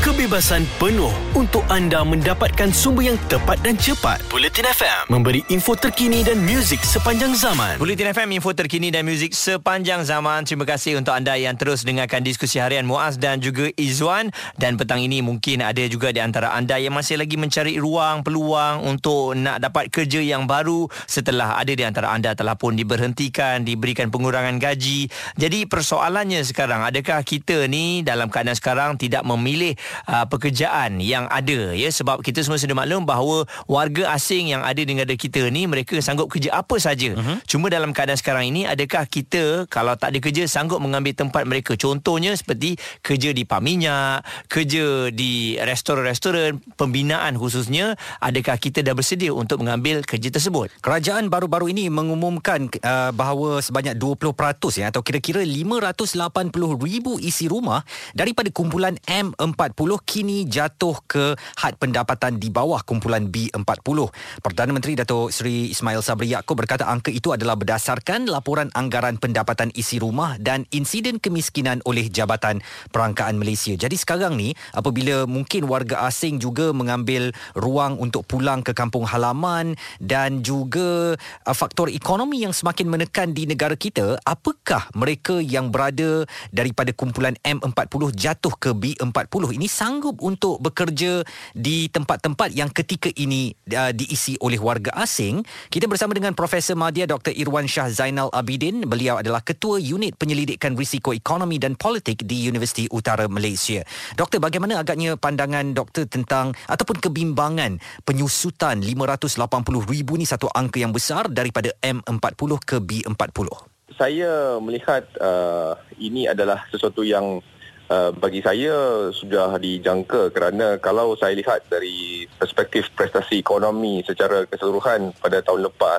kebebasan penuh untuk anda mendapatkan sumber yang tepat dan cepat. Bulletin FM memberi info terkini dan muzik sepanjang zaman. Bulletin FM, info terkini dan muzik sepanjang zaman. Terima kasih untuk anda yang terus dengarkan diskusi harian Muaz dan juga Izwan. Dan petang ini mungkin ada juga di antara anda yang masih lagi mencari ruang, peluang untuk nak dapat kerja yang baru setelah ada di antara anda telah pun diberhentikan, diberikan pengurangan gaji. Jadi persoalannya sekarang, adakah kita ni dalam keadaan sekarang tidak memilih uh, pekerjaan yang ada ya sebab kita semua sudah maklum bahawa warga asing yang ada di negara kita ni mereka sanggup kerja apa saja. Uh-huh. Cuma dalam keadaan sekarang ini adakah kita kalau tak ada kerja sanggup mengambil tempat mereka? Contohnya seperti kerja di paminyak, kerja di restoran-restoran, pembinaan khususnya, adakah kita dah bersedia untuk mengambil kerja tersebut? Kerajaan baru-baru ini mengumumkan uh, bahawa sebanyak 20% ya atau kira-kira 580 ribu isi rumah daripada kumpulan M40 kini jatuh ke had pendapatan di bawah kumpulan B40. Perdana Menteri Datuk Seri Ismail Sabri Yaakob berkata angka itu adalah berdasarkan laporan anggaran pendapatan isi rumah dan insiden kemiskinan oleh Jabatan Perangkaan Malaysia. Jadi sekarang ni apabila mungkin warga asing juga mengambil ruang untuk pulang ke kampung halaman dan juga uh, faktor ekonomi yang semakin menekan di negara kita, apakah mereka yang berada daripada kumpulan M40 jatuh ke B40 ini sanggup untuk bekerja di tempat-tempat yang ketika ini uh, diisi oleh warga asing. Kita bersama dengan Profesor Madya Dr. Irwan Shah Zainal Abidin. Beliau adalah Ketua Unit Penyelidikan Risiko Ekonomi dan Politik di Universiti Utara Malaysia. Doktor, bagaimana agaknya pandangan doktor tentang ataupun kebimbangan penyusutan 580 ribu ni satu angka yang besar daripada M40 ke B40? Saya melihat uh, ini adalah sesuatu yang Uh, bagi saya sudah dijangka kerana kalau saya lihat dari perspektif prestasi ekonomi secara keseluruhan pada tahun lepas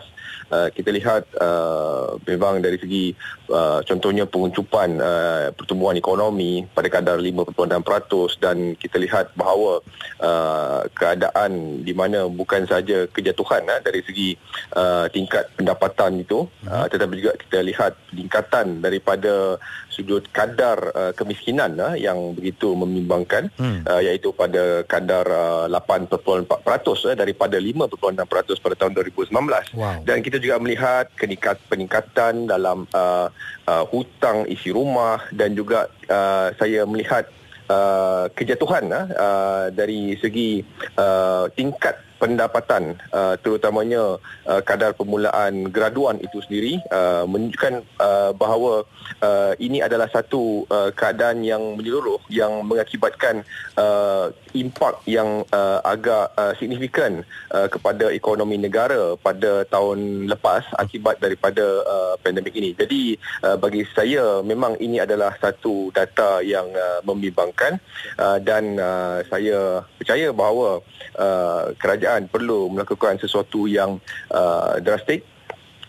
uh, kita lihat uh, memang dari segi uh, contohnya penguncupan uh, pertumbuhan ekonomi pada kadar 5.6% dan kita lihat bahawa uh, keadaan di mana bukan saja kejatuhan uh, dari segi uh, tingkat pendapatan itu uh, tetapi juga kita lihat peningkatan daripada sudut kadar uh, kemiskinan uh, yang begitu membimbangkan hmm. uh, iaitu pada kadar uh, 8.4% uh, daripada 5.6% pada tahun 2019 wow. dan kita juga melihat keningkat, peningkatan dalam uh, uh, hutang isi rumah dan juga uh, saya melihat uh, kejatuhan uh, uh, dari segi uh, tingkat pendapatan uh, terutamanya uh, kadar permulaan graduan itu sendiri uh, menunjukkan uh, bahawa uh, ini adalah satu uh, keadaan yang menyeluruh yang mengakibatkan uh, impak yang uh, agak uh, signifikan uh, kepada ekonomi negara pada tahun lepas akibat daripada uh, pandemik ini. Jadi uh, bagi saya memang ini adalah satu data yang uh, membimbangkan uh, dan uh, saya percaya bahawa uh, kerajaan kerajaan perlu melakukan sesuatu yang uh, drastik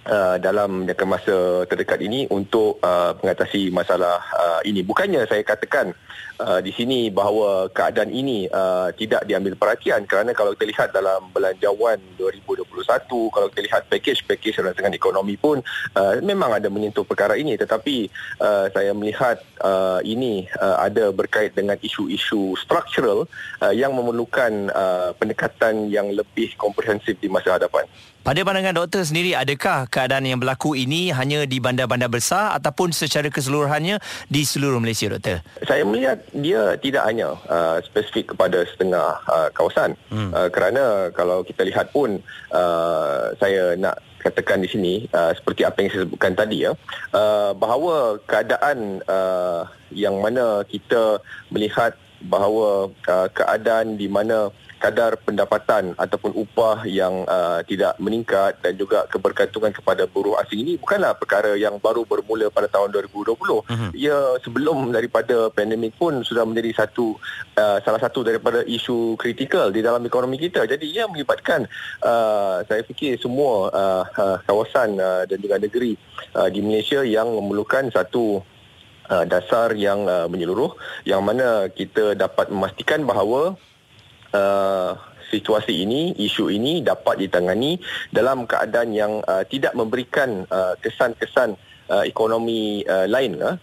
Uh, dalam jangka masa terdekat ini untuk uh, mengatasi masalah uh, ini. Bukannya saya katakan uh, di sini bahawa keadaan ini uh, tidak diambil perhatian kerana kalau kita lihat dalam belanjawan 2021, kalau kita lihat package-package rancangan ekonomi pun uh, memang ada menyentuh perkara ini tetapi uh, saya melihat uh, ini uh, ada berkait dengan isu-isu struktural uh, yang memerlukan uh, pendekatan yang lebih komprehensif di masa hadapan. Pada pandangan doktor sendiri, adakah keadaan yang berlaku ini hanya di bandar-bandar besar ataupun secara keseluruhannya di seluruh Malaysia, doktor? Saya melihat dia tidak hanya uh, spesifik kepada setengah uh, kawasan. Hmm. Uh, kerana kalau kita lihat pun, uh, saya nak katakan di sini, uh, seperti apa yang saya sebutkan tadi, ya, uh, bahawa keadaan uh, yang mana kita melihat bahawa uh, keadaan di mana kadar pendapatan ataupun upah yang uh, tidak meningkat dan juga kebergantungan kepada buruh asing ini bukanlah perkara yang baru bermula pada tahun 2020. Uh-huh. Ia sebelum daripada pandemik pun sudah menjadi satu uh, salah satu daripada isu kritikal di dalam ekonomi kita. Jadi ia melibatkan uh, saya fikir semua uh, uh, kawasan uh, dan juga negeri uh, di Malaysia yang memerlukan satu uh, dasar yang uh, menyeluruh yang mana kita dapat memastikan bahawa uh, situasi ini, isu ini dapat ditangani dalam keadaan yang uh, tidak memberikan uh, kesan-kesan uh, ekonomi uh, lain uh,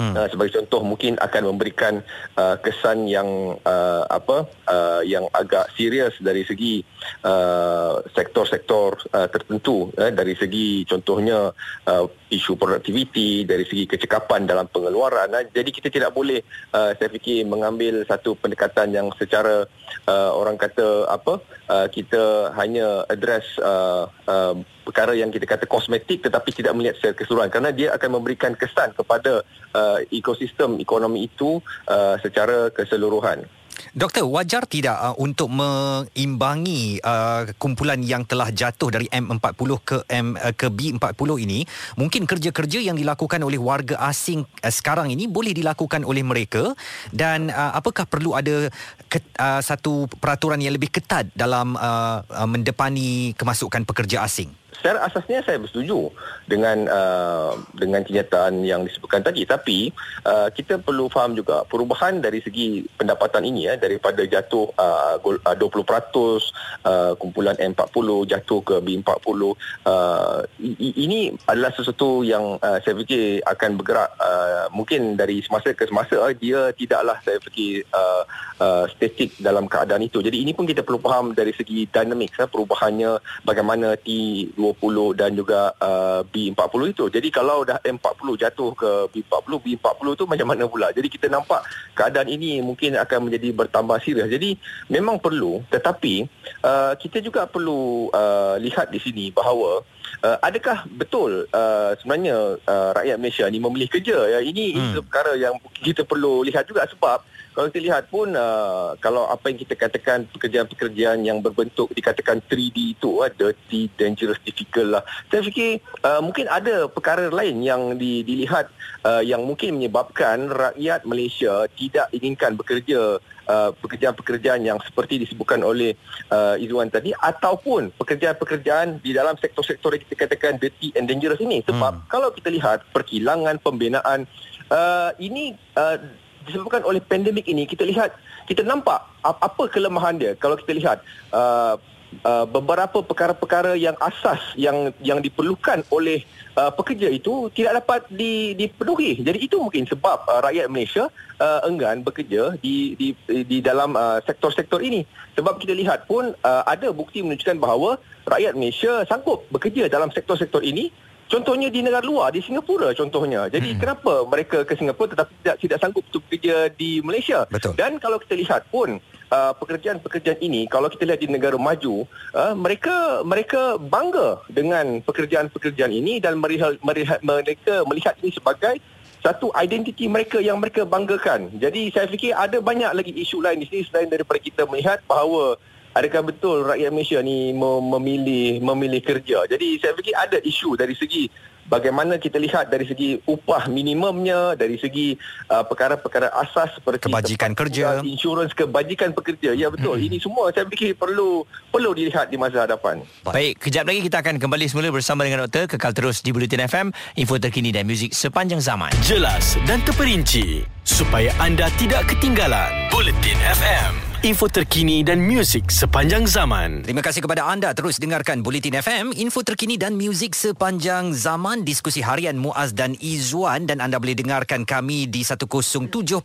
hmm. uh, sebagai contoh mungkin akan memberikan uh, kesan yang uh, apa uh, yang agak serius dari segi uh, sektor-sektor uh, tertentu uh, dari segi contohnya uh, isu produktiviti dari segi kecekapan dalam pengeluaran uh, jadi kita tidak boleh uh, saya fikir mengambil satu pendekatan yang secara uh, orang kata apa uh, kita hanya address uh, uh, perkara yang kita kata kosmetik tetapi tidak melihat secara keseluruhan kerana dia akan memberikan kesan kepada uh, ekosistem ekonomi itu uh, secara keseluruhan. Doktor, wajar tidak uh, untuk mengimbangi uh, kumpulan yang telah jatuh dari M40 ke M uh, ke B40 ini, mungkin kerja-kerja yang dilakukan oleh warga asing uh, sekarang ini boleh dilakukan oleh mereka dan uh, apakah perlu ada ke, uh, satu peraturan yang lebih ketat dalam uh, uh, mendepani kemasukan pekerja asing? Secara asasnya saya bersetuju dengan uh, dengan kenyataan yang disebutkan tadi. Tapi uh, kita perlu faham juga perubahan dari segi pendapatan ini ya daripada jatuh uh, 20% uh, kumpulan M40 jatuh ke B40 uh, ini adalah sesuatu yang uh, saya fikir akan bergerak uh, mungkin dari semasa ke semasa uh, dia tidaklah saya fikir uh, uh, statik dalam keadaan itu. Jadi ini pun kita perlu faham dari segi dinamik uh, perubahannya bagaimana T20 B20 dan juga uh, B40 itu. Jadi kalau dah M40 jatuh ke B40, B40 tu macam mana pula? Jadi kita nampak keadaan ini mungkin akan menjadi bertambah serius. Jadi memang perlu tetapi uh, kita juga perlu uh, lihat di sini bahawa uh, adakah betul uh, sebenarnya uh, rakyat Malaysia ni memilih kerja? Ya ini hmm. itu perkara yang kita perlu lihat juga sebab kalau kita lihat pun uh, kalau apa yang kita katakan pekerjaan-pekerjaan yang berbentuk dikatakan 3D itu uh, dirty, dangerous, difficult lah. Saya fikir uh, mungkin ada perkara lain yang di, dilihat uh, yang mungkin menyebabkan rakyat Malaysia tidak inginkan bekerja uh, pekerjaan-pekerjaan yang seperti disebutkan oleh uh, Izwan tadi ataupun pekerjaan-pekerjaan di dalam sektor-sektor yang kita katakan dirty and dangerous ini sebab hmm. kalau kita lihat perkilangan pembinaan uh, ini uh, disebabkan oleh pandemik ini kita lihat kita nampak apa kelemahan dia kalau kita lihat uh, uh, beberapa perkara-perkara yang asas yang yang diperlukan oleh uh, pekerja itu tidak dapat di, dipenuhi jadi itu mungkin sebab uh, rakyat Malaysia uh, enggan bekerja di di di dalam uh, sektor-sektor ini sebab kita lihat pun uh, ada bukti menunjukkan bahawa rakyat Malaysia sanggup bekerja dalam sektor-sektor ini Contohnya di negara luar, di Singapura contohnya. Jadi hmm. kenapa mereka ke Singapura tetapi tidak tidak sanggup untuk bekerja di Malaysia? Betul. Dan kalau kita lihat pun uh, pekerjaan-pekerjaan ini kalau kita lihat di negara maju, uh, mereka mereka bangga dengan pekerjaan-pekerjaan ini dan mereka melihat, mereka melihat ini sebagai satu identiti mereka yang mereka banggakan. Jadi saya fikir ada banyak lagi isu lain di sini selain daripada kita melihat bahawa adakah betul rakyat Malaysia ni memilih memilih kerja. Jadi saya fikir ada isu dari segi bagaimana kita lihat dari segi upah minimumnya, dari segi uh, perkara-perkara asas seperti kebajikan kerja, insurans kebajikan pekerja. Ya betul. Hmm. Ini semua saya fikir perlu perlu dilihat di masa hadapan. Baik, kejap lagi kita akan kembali semula bersama dengan doktor kekal terus di Bulletin FM, info terkini dan muzik sepanjang zaman. Jelas dan terperinci supaya anda tidak ketinggalan. Bulletin FM info terkini dan muzik sepanjang zaman. Terima kasih kepada anda terus dengarkan Bulletin FM, info terkini dan muzik sepanjang zaman, diskusi harian Muaz dan Izwan dan anda boleh dengarkan kami di 107.3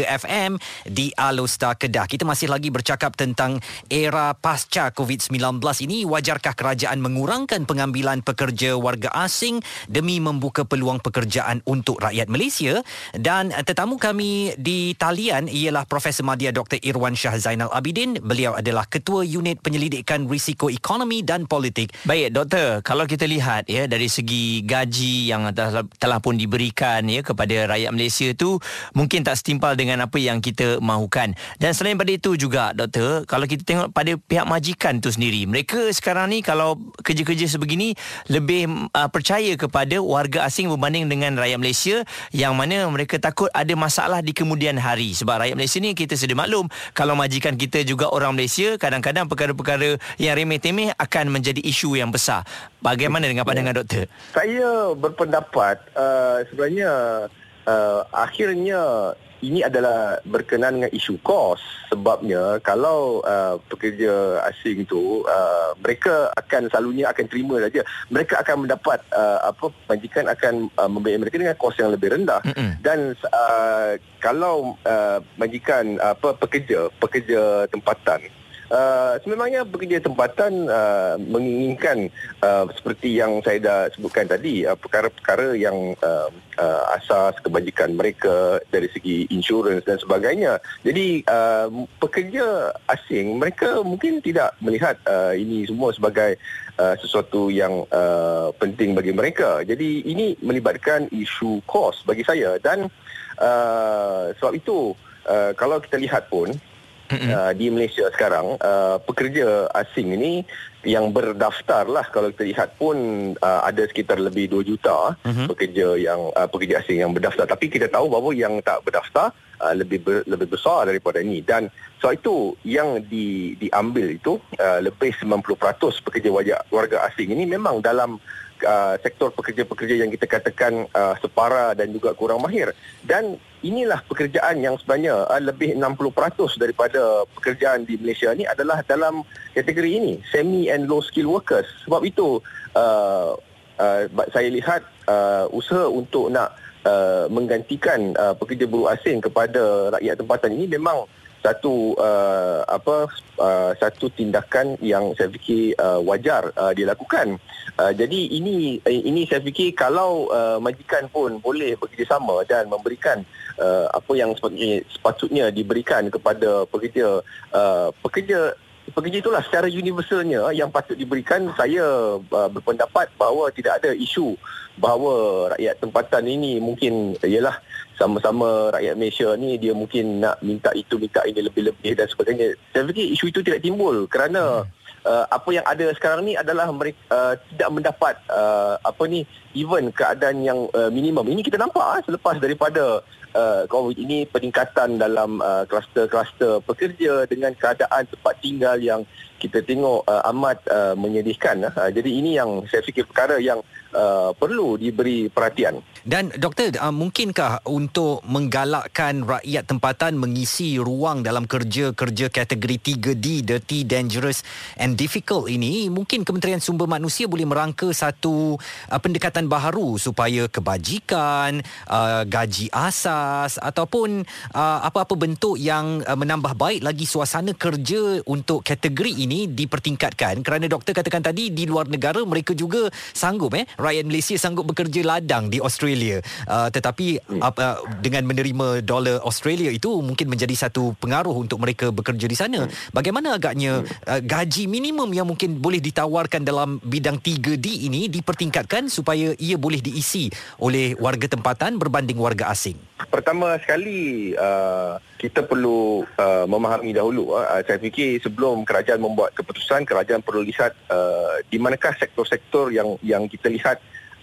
FM di Alosta Kedah. Kita masih lagi bercakap tentang era pasca COVID-19 ini, wajarkah kerajaan mengurangkan pengambilan pekerja warga asing demi membuka peluang pekerjaan untuk rakyat Malaysia? Dan tetamu kami di talian ialah Profesor Madya Dr. Irwan Tuan Syah Zainal Abidin. Beliau adalah Ketua Unit Penyelidikan Risiko Ekonomi dan Politik. Baik, Doktor. Kalau kita lihat ya dari segi gaji yang telah, telah pun diberikan ya kepada rakyat Malaysia itu mungkin tak setimpal dengan apa yang kita mahukan. Dan selain pada itu juga, Doktor, kalau kita tengok pada pihak majikan itu sendiri, mereka sekarang ni kalau kerja-kerja sebegini lebih uh, percaya kepada warga asing berbanding dengan rakyat Malaysia yang mana mereka takut ada masalah di kemudian hari. Sebab rakyat Malaysia ni kita sedia maklum kalau majikan kita juga orang Malaysia kadang-kadang perkara-perkara yang remeh-temeh akan menjadi isu yang besar. Bagaimana dengan pandangan doktor? Saya berpendapat uh, sebenarnya uh, akhirnya ini adalah berkenaan dengan isu kos. Sebabnya kalau uh, pekerja asing tu uh, mereka akan selalunya akan terima saja. Mereka akan mendapat uh, apa majikan akan uh, membayar mereka dengan kos yang lebih rendah. Mm-hmm. dan uh, kalau uh, majikan apa pekerja pekerja tempatan Uh, sememangnya pekerja tempatan uh, menginginkan uh, seperti yang saya dah sebutkan tadi uh, perkara-perkara yang uh, uh, asas kebajikan mereka dari segi insurans dan sebagainya. Jadi uh, pekerja asing mereka mungkin tidak melihat uh, ini semua sebagai uh, sesuatu yang uh, penting bagi mereka. Jadi ini melibatkan isu kos bagi saya dan uh, sebab itu uh, kalau kita lihat pun uh, di Malaysia sekarang uh, pekerja asing ini yang berdaftar lah kalau kita lihat pun uh, ada sekitar lebih 2 juta uh-huh. pekerja yang uh, pekerja asing yang berdaftar. Tapi kita tahu bahawa yang tak berdaftar uh, lebih ber, lebih besar daripada ini. Dan so itu yang di diambil itu uh, lebih 90% pekerja warga, warga asing ini memang dalam uh, sektor pekerja-pekerja yang kita katakan uh, separa dan juga kurang mahir. Dan inilah pekerjaan yang sebenarnya uh, lebih 60% daripada pekerjaan di Malaysia ni adalah dalam kategori ini semi and low skill workers sebab itu uh, uh, saya lihat uh, usaha untuk nak uh, menggantikan uh, pekerja buruh asing kepada rakyat tempatan ini memang satu uh, apa uh, satu tindakan yang saya fikir uh, wajar uh, dilakukan. Uh, jadi ini uh, ini saya fikir kalau uh, majikan pun boleh bekerjasama dan memberikan uh, apa yang sepatutnya, sepatutnya diberikan kepada pekerja uh, pekerja pekerja itulah secara universalnya yang patut diberikan saya uh, berpendapat bahawa tidak ada isu bahawa rakyat tempatan ini mungkin ialah sama-sama rakyat Malaysia ni dia mungkin nak minta itu minta ini lebih-lebih dan sebagainya. Saya fikir isu itu tidak timbul kerana uh, apa yang ada sekarang ni adalah mereka uh, tidak mendapat uh, apa ni even keadaan yang uh, minimum. Ini kita nampak uh, selepas daripada uh, COVID ini peningkatan dalam uh, kluster-kluster pekerja dengan keadaan tempat tinggal yang kita tengok uh, amat uh, menyedihkan. Uh, jadi ini yang saya fikir perkara yang uh, perlu diberi perhatian. Dan doktor, uh, mungkinkah untuk menggalakkan rakyat tempatan mengisi ruang dalam kerja-kerja kategori 3D, dirty, dangerous and difficult ini, mungkin Kementerian Sumber Manusia boleh merangka satu uh, pendekatan baharu supaya kebajikan, uh, gaji asas ataupun uh, apa-apa bentuk yang uh, menambah baik lagi suasana kerja untuk kategori ini dipertingkatkan kerana doktor katakan tadi di luar negara mereka juga sanggup eh rakyat Malaysia sanggup bekerja ladang di Australia uh, tetapi hmm. uh, dengan menerima dolar Australia itu mungkin menjadi satu pengaruh untuk mereka bekerja di sana hmm. bagaimana agaknya hmm. uh, gaji minimum yang mungkin boleh ditawarkan dalam bidang 3D ini dipertingkatkan supaya ia boleh diisi oleh warga tempatan berbanding warga asing pertama sekali uh, kita perlu uh, memahami dahulu uh, saya fikir sebelum kerajaan membuat keputusan kerajaan perlu lihat uh, di manakah sektor-sektor yang yang kita lihat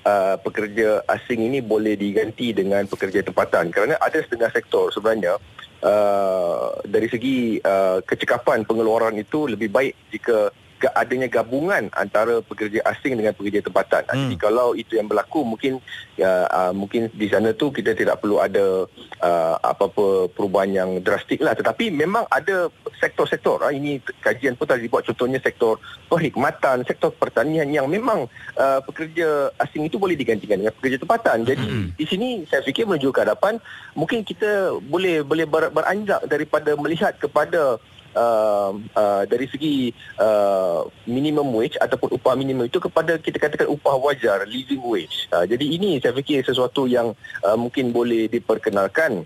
uh, pekerja asing ini boleh diganti dengan pekerja tempatan. Kerana ada setengah sektor sebenarnya uh, dari segi uh, kecekapan pengeluaran itu lebih baik jika adanya gabungan antara pekerja asing dengan pekerja tempatan. Hmm. Jadi kalau itu yang berlaku mungkin ya uh, mungkin di sana tu kita tidak perlu ada uh, apa-apa perubahan yang drastik lah. Tetapi memang ada sektor-sektor. Uh, ini kajian pun telah dibuat contohnya sektor perkhidmatan, sektor pertanian yang memang uh, pekerja asing itu boleh digantikan dengan pekerja tempatan. Jadi hmm. di sini saya fikir menuju ke hadapan mungkin kita boleh boleh ber, beranjak daripada melihat kepada uh, uh, dari segi uh, minimum wage ataupun upah minimum itu kepada kita katakan upah wajar living wage. Uh, jadi ini saya fikir sesuatu yang uh, mungkin boleh diperkenalkan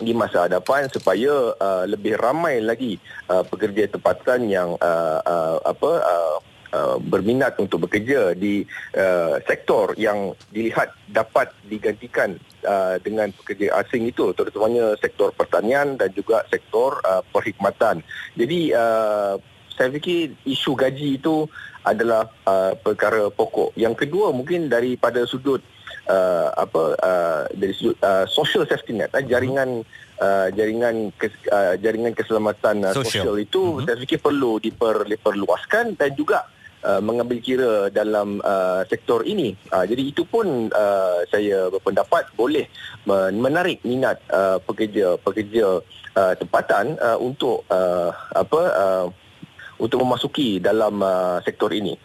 di masa hadapan supaya uh, lebih ramai lagi uh, pekerja tempatan yang uh, uh, apa uh, Uh, berminat untuk bekerja di uh, sektor yang dilihat dapat digantikan uh, dengan pekerja asing itu terutamanya sektor pertanian dan juga sektor uh, perkhidmatan. Jadi uh, saya fikir isu gaji itu adalah uh, perkara pokok. Yang kedua mungkin daripada sudut uh, apa uh, dari sudut uh, social safety net uh, jaringan uh, jaringan kes, uh, jaringan keselamatan uh, sosial itu uh-huh. saya fikir perlu diper, diperluaskan dan juga uh, mengambil kira dalam uh, sektor ini. Uh, jadi itu pun uh, saya berpendapat boleh menarik minat uh, pekerja-pekerja uh, tempatan uh, untuk uh, apa uh, untuk memasuki dalam uh, sektor ini.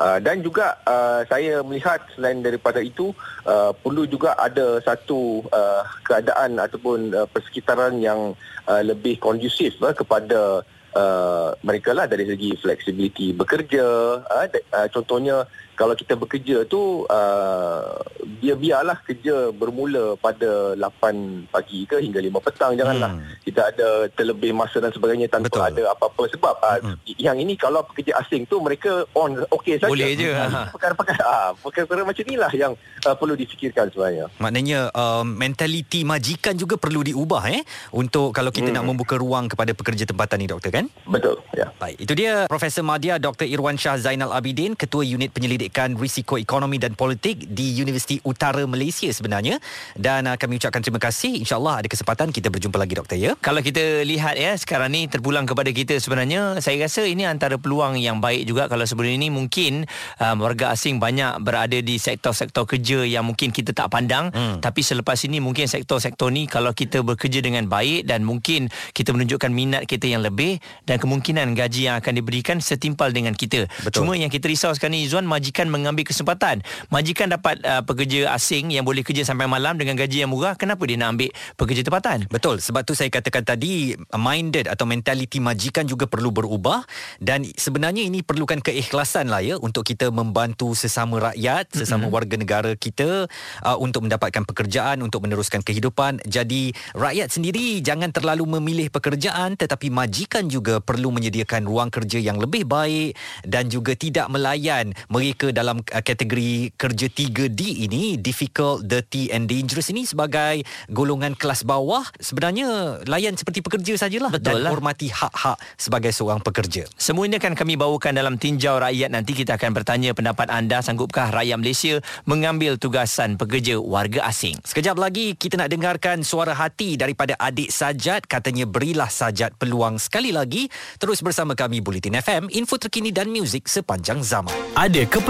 Uh, dan juga uh, saya melihat selain daripada itu uh, perlu juga ada satu uh, keadaan ataupun uh, persekitaran yang uh, lebih kondusif uh, kepada uh, mereka lah dari segi fleksibiliti bekerja uh, uh, contohnya kalau kita bekerja tu uh, biar-biarlah kerja bermula pada 8 pagi ke hingga 5 petang janganlah hmm. kita ada terlebih masa dan sebagainya tanpa Betul. ada apa-apa sebab uh, hmm. yang ini kalau pekerja asing tu mereka on okey saja boleh je ha. perkara-perkara ah perkara-perkara macam inilah yang uh, perlu difikirkan sebenarnya maknanya uh, mentaliti majikan juga perlu diubah eh untuk kalau kita hmm. nak membuka ruang kepada pekerja tempatan ni doktor kan betul ya baik itu dia profesor Madia Dr Irwan Shah Zainal Abidin ketua unit penyelidik penyelidikan risiko ekonomi dan politik di Universiti Utara Malaysia sebenarnya. Dan uh, kami ucapkan terima kasih. Insyaallah ada kesempatan kita berjumpa lagi doktor ya? Kalau kita lihat ya sekarang ni terpulang kepada kita sebenarnya saya rasa ini antara peluang yang baik juga kalau sebelum ini mungkin um, warga asing banyak berada di sektor-sektor kerja yang mungkin kita tak pandang. Hmm. tapi selepas ini mungkin sektor-sektor ni kalau kita bekerja dengan baik dan mungkin kita menunjukkan minat kita yang lebih dan kemungkinan gaji yang akan diberikan setimpal dengan kita. Betul. cuma yang kita risau sekarang ni Izzuan majikan majikan mengambil kesempatan. Majikan dapat uh, pekerja asing yang boleh kerja sampai malam dengan gaji yang murah, kenapa dia nak ambil pekerja tempatan? Betul, sebab tu saya katakan tadi minded atau mentaliti majikan juga perlu berubah dan sebenarnya ini perlukan keikhlasan lah ya untuk kita membantu sesama rakyat, sesama mm-hmm. warga negara kita uh, untuk mendapatkan pekerjaan, untuk meneruskan kehidupan. Jadi rakyat sendiri jangan terlalu memilih pekerjaan tetapi majikan juga perlu menyediakan ruang kerja yang lebih baik dan juga tidak melayan mereka dalam uh, kategori kerja 3D ini difficult, dirty and dangerous ini sebagai golongan kelas bawah sebenarnya layan seperti pekerja sajalah Betul dan lah. hormati hak-hak sebagai seorang pekerja. Semua ini akan kami bawakan dalam tinjau rakyat nanti kita akan bertanya pendapat anda sanggupkah rakyat Malaysia mengambil tugasan pekerja warga asing. Sekejap lagi kita nak dengarkan suara hati daripada adik Sajat katanya berilah Sajat peluang sekali lagi terus bersama kami Bulletin FM info terkini dan muzik sepanjang zaman. Ada kepentingan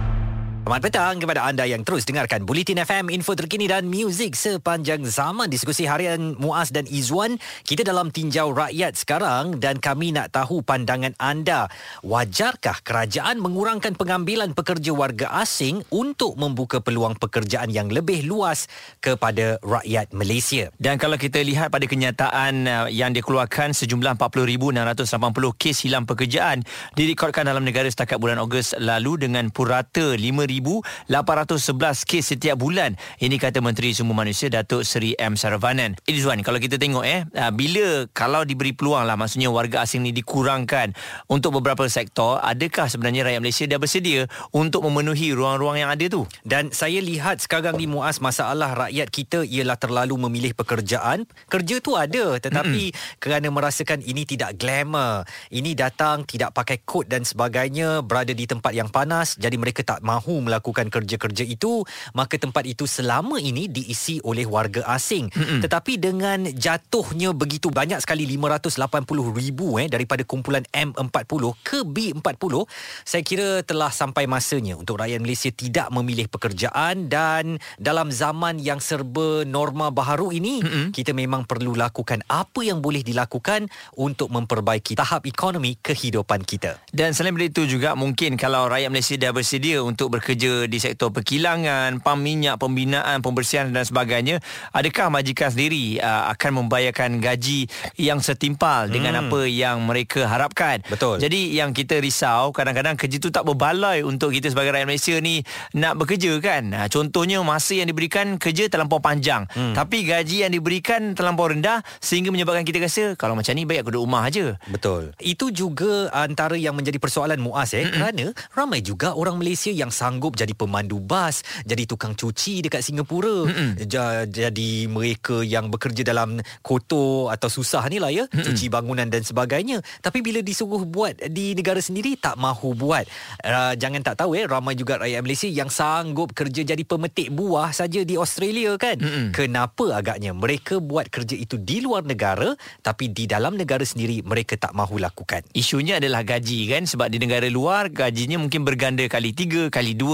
Selamat petang kepada anda yang terus dengarkan Bulletin FM, info terkini dan muzik sepanjang zaman. Diskusi harian Muaz dan Izwan. Kita dalam tinjau rakyat sekarang dan kami nak tahu pandangan anda. Wajarkah kerajaan mengurangkan pengambilan pekerja warga asing untuk membuka peluang pekerjaan yang lebih luas kepada rakyat Malaysia? Dan kalau kita lihat pada kenyataan uh, yang dikeluarkan sejumlah 40,680 kes hilang pekerjaan direkodkan dalam negara setakat bulan Ogos lalu dengan purata 5 1,811 kes setiap bulan. Ini kata Menteri Sumber Manusia Datuk Seri M. Saravanan. Izzuan, kalau kita tengok eh, ah, bila kalau diberi peluang lah, maksudnya warga asing ni dikurangkan untuk beberapa sektor, adakah sebenarnya rakyat Malaysia dah bersedia untuk memenuhi ruang-ruang yang ada tu? Dan saya lihat sekarang ni Muaz, masalah rakyat kita ialah terlalu memilih pekerjaan. Kerja tu ada, tetapi mm-hmm. kerana merasakan ini tidak glamour, ini datang tidak pakai kod dan sebagainya, berada di tempat yang panas, jadi mereka tak mahu melakukan kerja-kerja itu maka tempat itu selama ini diisi oleh warga asing mm-hmm. tetapi dengan jatuhnya begitu banyak sekali 580 ribu eh daripada kumpulan M40 ke B40 saya kira telah sampai masanya untuk rakyat Malaysia tidak memilih pekerjaan dan dalam zaman yang serba norma baharu ini mm-hmm. kita memang perlu lakukan apa yang boleh dilakukan untuk memperbaiki tahap ekonomi kehidupan kita dan selain itu juga mungkin kalau rakyat Malaysia dah bersedia untuk bekerja bekerja di sektor perkilangan, pam minyak, pembinaan, pembersihan dan sebagainya, adakah majikan sendiri uh, akan membayarkan gaji yang setimpal hmm. dengan apa yang mereka harapkan? Betul. Jadi yang kita risau kadang-kadang kerja tu tak berbaloi untuk kita sebagai rakyat Malaysia ni nak bekerja kan. Uh, contohnya masa yang diberikan kerja terlampau panjang, hmm. tapi gaji yang diberikan terlampau rendah sehingga menyebabkan kita rasa kalau macam ni baik aku duduk rumah aja. Betul. Itu juga antara yang menjadi persoalan Muaz eh kerana ramai juga orang Malaysia yang sanggup sanggup jadi pemandu bas, jadi tukang cuci dekat Singapura, ja, jadi mereka yang bekerja dalam kotor atau susah ni lah ya, Mm-mm. cuci bangunan dan sebagainya. Tapi bila disuruh buat di negara sendiri tak mahu buat. Uh, jangan tak tahu eh ramai juga rakyat Malaysia yang sanggup kerja jadi pemetik buah saja di Australia kan. Mm-mm. Kenapa agaknya mereka buat kerja itu di luar negara tapi di dalam negara sendiri mereka tak mahu lakukan. Isunya adalah gaji kan sebab di negara luar gajinya mungkin berganda kali tiga, kali dua.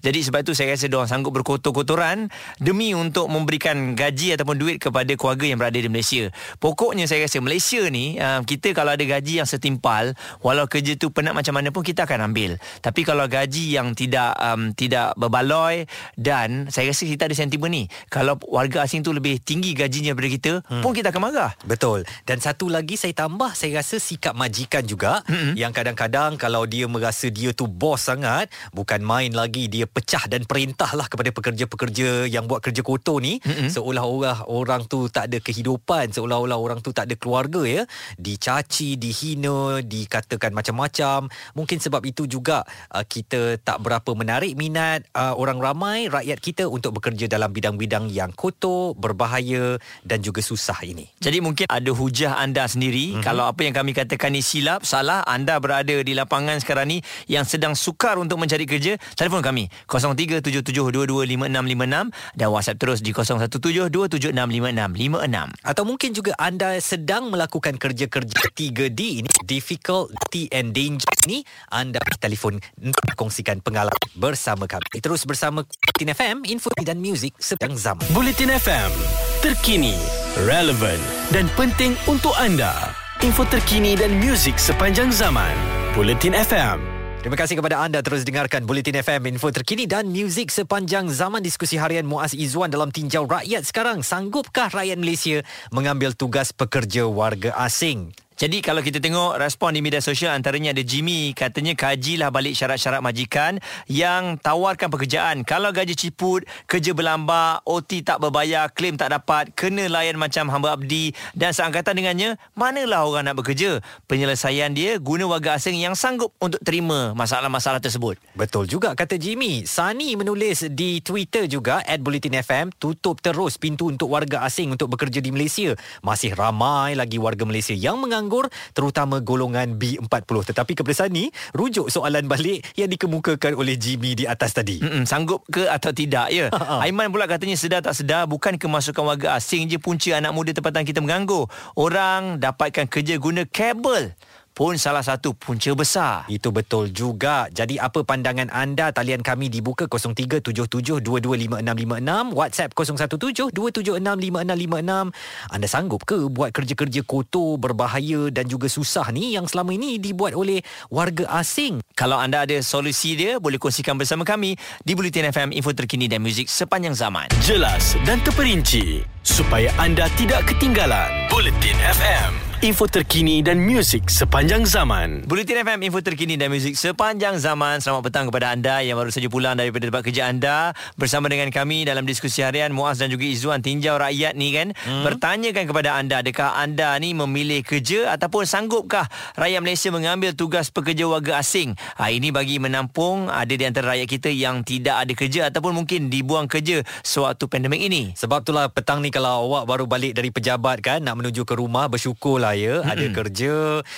Jadi sebab itu saya rasa diorang sanggup berkotor-kotoran demi untuk memberikan gaji ataupun duit kepada keluarga yang berada di Malaysia. Pokoknya saya rasa Malaysia ni uh, kita kalau ada gaji yang setimpal walau kerja tu penat macam mana pun kita akan ambil. Tapi kalau gaji yang tidak um, tidak berbaloi dan saya rasa kita ada sentimen ni. Kalau warga asing tu lebih tinggi gajinya daripada kita hmm. pun kita akan marah. Betul. Dan satu lagi saya tambah saya rasa sikap majikan juga mm-hmm. yang kadang-kadang kalau dia merasa dia tu bos sangat bukan main lagi dia pecah dan perintah lah kepada pekerja-pekerja yang buat kerja kotor ni mm-hmm. seolah-olah orang tu tak ada kehidupan seolah-olah orang tu tak ada keluarga ya dicaci dihina dikatakan macam-macam mungkin sebab itu juga uh, kita tak berapa menarik minat uh, orang ramai rakyat kita untuk bekerja dalam bidang-bidang yang kotor berbahaya dan juga susah ini jadi mungkin ada hujah anda sendiri mm-hmm. kalau apa yang kami katakan ni silap salah anda berada di lapangan sekarang ni yang sedang sukar untuk mencari kerja telefon kami 0377225656 dan WhatsApp terus di 0172765656 atau mungkin juga anda sedang melakukan kerja-kerja 3D ini difficulty and danger ni anda telefon kongsikan pengalaman bersama kami. Terus bersama Bulletin FM info dan muzik sedang zaman. Bulletin FM terkini relevan dan penting untuk anda. Info terkini dan muzik sepanjang zaman. Bulletin FM Terima kasih kepada anda terus dengarkan Bulletin FM info terkini dan muzik sepanjang zaman diskusi harian Muaz Izzuan dalam tinjau rakyat sekarang. Sanggupkah rakyat Malaysia mengambil tugas pekerja warga asing? Jadi kalau kita tengok respon di media sosial antaranya ada Jimmy katanya kajilah balik syarat-syarat majikan yang tawarkan pekerjaan. Kalau gaji ciput, kerja berlambak, OT tak berbayar, klaim tak dapat, kena layan macam hamba abdi dan seangkatan dengannya, manalah orang nak bekerja? Penyelesaian dia guna warga asing yang sanggup untuk terima masalah-masalah tersebut. Betul juga kata Jimmy. Sani menulis di Twitter juga at Bulletin FM tutup terus pintu untuk warga asing untuk bekerja di Malaysia. Masih ramai lagi warga Malaysia yang menganggap menganggur terutama golongan B40 tetapi kepada Sani rujuk soalan balik yang dikemukakan oleh Jimmy di atas tadi. Mm-mm, sanggup ke atau tidak ya? Aiman pula katanya sedar tak sedar bukan kemasukan warga asing je punca anak muda tempatan kita menganggur. Orang dapatkan kerja guna kabel pun salah satu punca besar. Itu betul juga. Jadi apa pandangan anda? Talian kami dibuka 0377225656, WhatsApp 0172765656. Anda sanggup ke buat kerja-kerja kotor, berbahaya dan juga susah ni yang selama ini dibuat oleh warga asing? Kalau anda ada solusi dia, boleh kongsikan bersama kami di Bulletin FM info terkini dan muzik sepanjang zaman. Jelas dan terperinci supaya anda tidak ketinggalan. Bulletin FM info terkini dan muzik sepanjang zaman. Bulletin FM, info terkini dan muzik sepanjang zaman. Selamat petang kepada anda yang baru saja pulang daripada tempat kerja anda. Bersama dengan kami dalam diskusi harian, Muaz dan juga Izzuan, tinjau rakyat ni kan. Hmm. Bertanyakan kepada anda, adakah anda ni memilih kerja ataupun sanggupkah rakyat Malaysia mengambil tugas pekerja warga asing? Ha, ini bagi menampung ada di antara rakyat kita yang tidak ada kerja ataupun mungkin dibuang kerja sewaktu pandemik ini. Sebab itulah petang ni kalau awak baru balik dari pejabat kan, nak menuju ke rumah, bersyukurlah saya mm-hmm. ada kerja.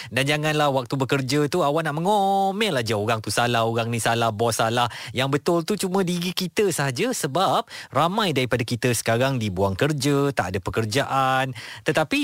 Dan janganlah waktu bekerja tu awak nak mengomel aja orang tu salah orang ni salah bos salah. Yang betul tu cuma diri kita saja sebab ramai daripada kita sekarang dibuang kerja tak ada pekerjaan. Tetapi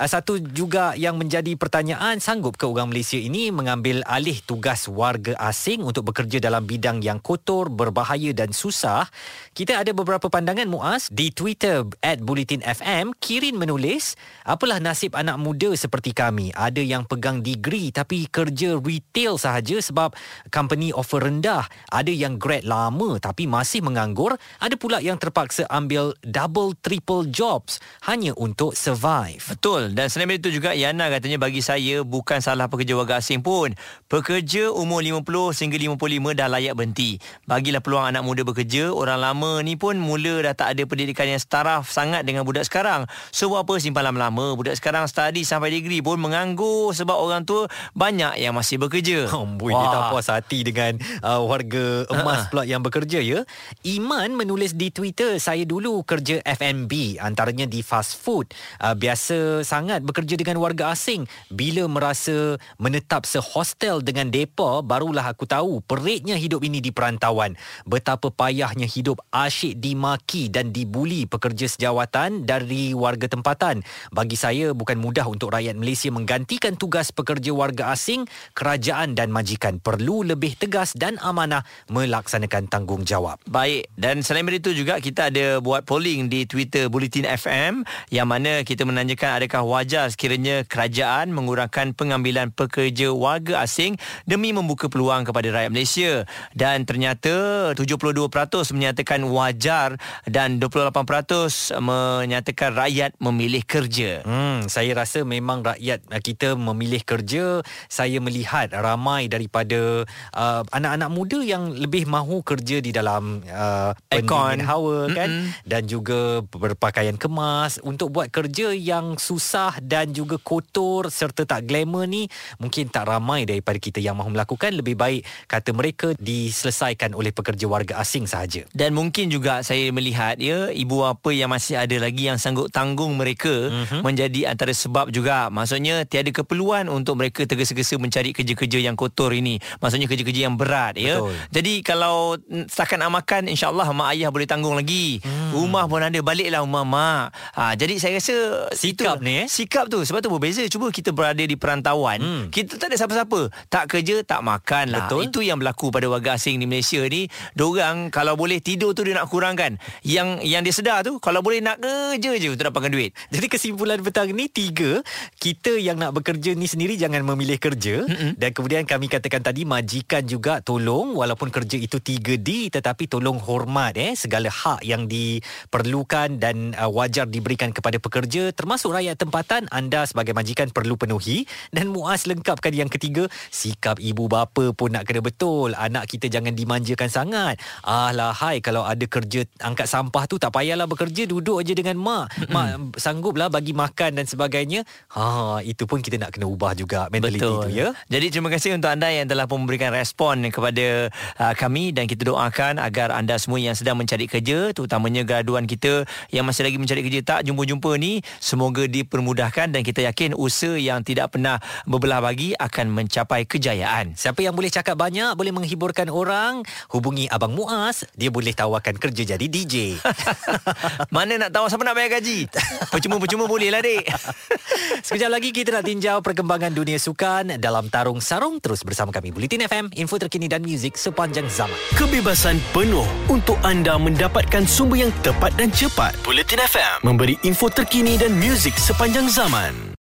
uh, satu juga yang menjadi pertanyaan sanggup ke orang Malaysia ini mengambil alih tugas warga asing untuk bekerja dalam bidang yang kotor berbahaya dan susah? Kita ada beberapa pandangan Muaz. Di Twitter at Bulletin FM Kirin menulis apalah nasib anak muda seperti kami. Ada yang pegang degree tapi kerja retail sahaja sebab company offer rendah. Ada yang grad lama tapi masih menganggur. Ada pula yang terpaksa ambil double triple jobs hanya untuk survive. Betul. Dan selain itu juga Yana katanya bagi saya bukan salah pekerja warga asing pun. Pekerja umur 50 sehingga 55 dah layak berhenti. Bagilah peluang anak muda bekerja. Orang lama ni pun mula dah tak ada pendidikan yang setaraf sangat dengan budak sekarang. So apa simpan lama-lama? Budak sekarang study sampai degree pun menganggur sebab orang tua banyak yang masih bekerja. Amboi, dia tak puas hati dengan uh, warga emas uh-huh. pula yang bekerja ya. Iman menulis di Twitter, saya dulu kerja F&B antaranya di fast food. Uh, biasa sangat bekerja dengan warga asing. Bila merasa menetap sehostel dengan depa, barulah aku tahu peritnya hidup ini di perantauan. Betapa payahnya hidup asyik dimaki dan dibuli pekerja sejawatan dari warga tempatan. Bagi saya bukan mudah untuk rakyat Malaysia menggantikan tugas pekerja warga asing, kerajaan dan majikan perlu lebih tegas dan amanah melaksanakan tanggungjawab. Baik, dan selain itu juga kita ada buat polling di Twitter Bulletin FM yang mana kita menanyakan adakah wajar sekiranya kerajaan mengurangkan pengambilan pekerja warga asing demi membuka peluang kepada rakyat Malaysia. Dan ternyata 72% menyatakan wajar dan 28% menyatakan rakyat memilih kerja. Hmm, saya rasa memang rakyat uh, kita memilih kerja. Saya melihat ramai daripada uh, anak-anak muda yang lebih mahu kerja di dalam uh, pendingin hawa kan Mm-mm. dan juga berpakaian kemas untuk buat kerja yang susah dan juga kotor serta tak glamour ni mungkin tak ramai daripada kita yang mahu melakukan lebih baik kata mereka diselesaikan oleh pekerja warga asing sahaja. Dan mungkin juga saya melihat ya ibu apa yang masih ada lagi yang sanggup tanggung mereka mm-hmm. menjadi antara sebab juga maksudnya tiada keperluan untuk mereka tergesa-gesa mencari kerja-kerja yang kotor ini. Maksudnya kerja-kerja yang berat ya. Betul. jadi kalau setakat nak makan insyaallah mak ayah boleh tanggung lagi. Hmm. rumah pun ada baliklah rumah mak. Ha, jadi saya rasa sikap itu, ni eh? Sikap tu. Sebab tu berbeza. Cuba kita berada di perantauan. Hmm. kita tak ada siapa-siapa. Tak kerja tak makan lah. Betul. itu yang berlaku pada warga asing di Malaysia ni. Orang kalau boleh tidur tu dia nak kurangkan. Yang yang dia sedar tu kalau boleh nak kerja je untuk dapatkan duit. Jadi kesimpulan petang ni tiga kita yang nak bekerja ni sendiri jangan memilih kerja. Mm-mm. dan kemudian kami katakan tadi majikan juga tolong walaupun kerja itu 3D tetapi tolong hormat eh segala hak yang diperlukan dan uh, wajar diberikan kepada pekerja termasuk rakyat tempatan. Anda sebagai majikan perlu penuhi. Dan muas lengkapkan yang ketiga sikap ibu bapa pun nak kena betul. Anak kita jangan dimanjakan sangat. Ah lah hai kalau ada kerja angkat sampah tu tak payahlah bekerja duduk aja dengan mak. Mak sangguplah bagi makan dan sebagainya ha itu pun kita nak kena ubah juga mentaliti Betul. tu ya. Jadi terima kasih untuk anda yang telah memberikan respon kepada uh, kami dan kita doakan agar anda semua yang sedang mencari kerja terutamanya graduan kita yang masih lagi mencari kerja tak jumpa-jumpa ni semoga dipermudahkan dan kita yakin usaha yang tidak pernah berbelah bagi akan mencapai kejayaan. Siapa yang boleh cakap banyak boleh menghiburkan orang hubungi abang Muaz. Dia boleh tawarkan kerja jadi DJ mana nak tahu siapa nak bayar gaji? Percuma-percuma boleh lah dek Sekejap lagi kita nak tinjau perkembangan dunia sukan dalam Tarung Sarung terus bersama kami Bulletin FM, info terkini dan muzik sepanjang zaman. Kebebasan penuh untuk anda mendapatkan sumber yang tepat dan cepat. Bulletin FM memberi info terkini dan muzik sepanjang zaman.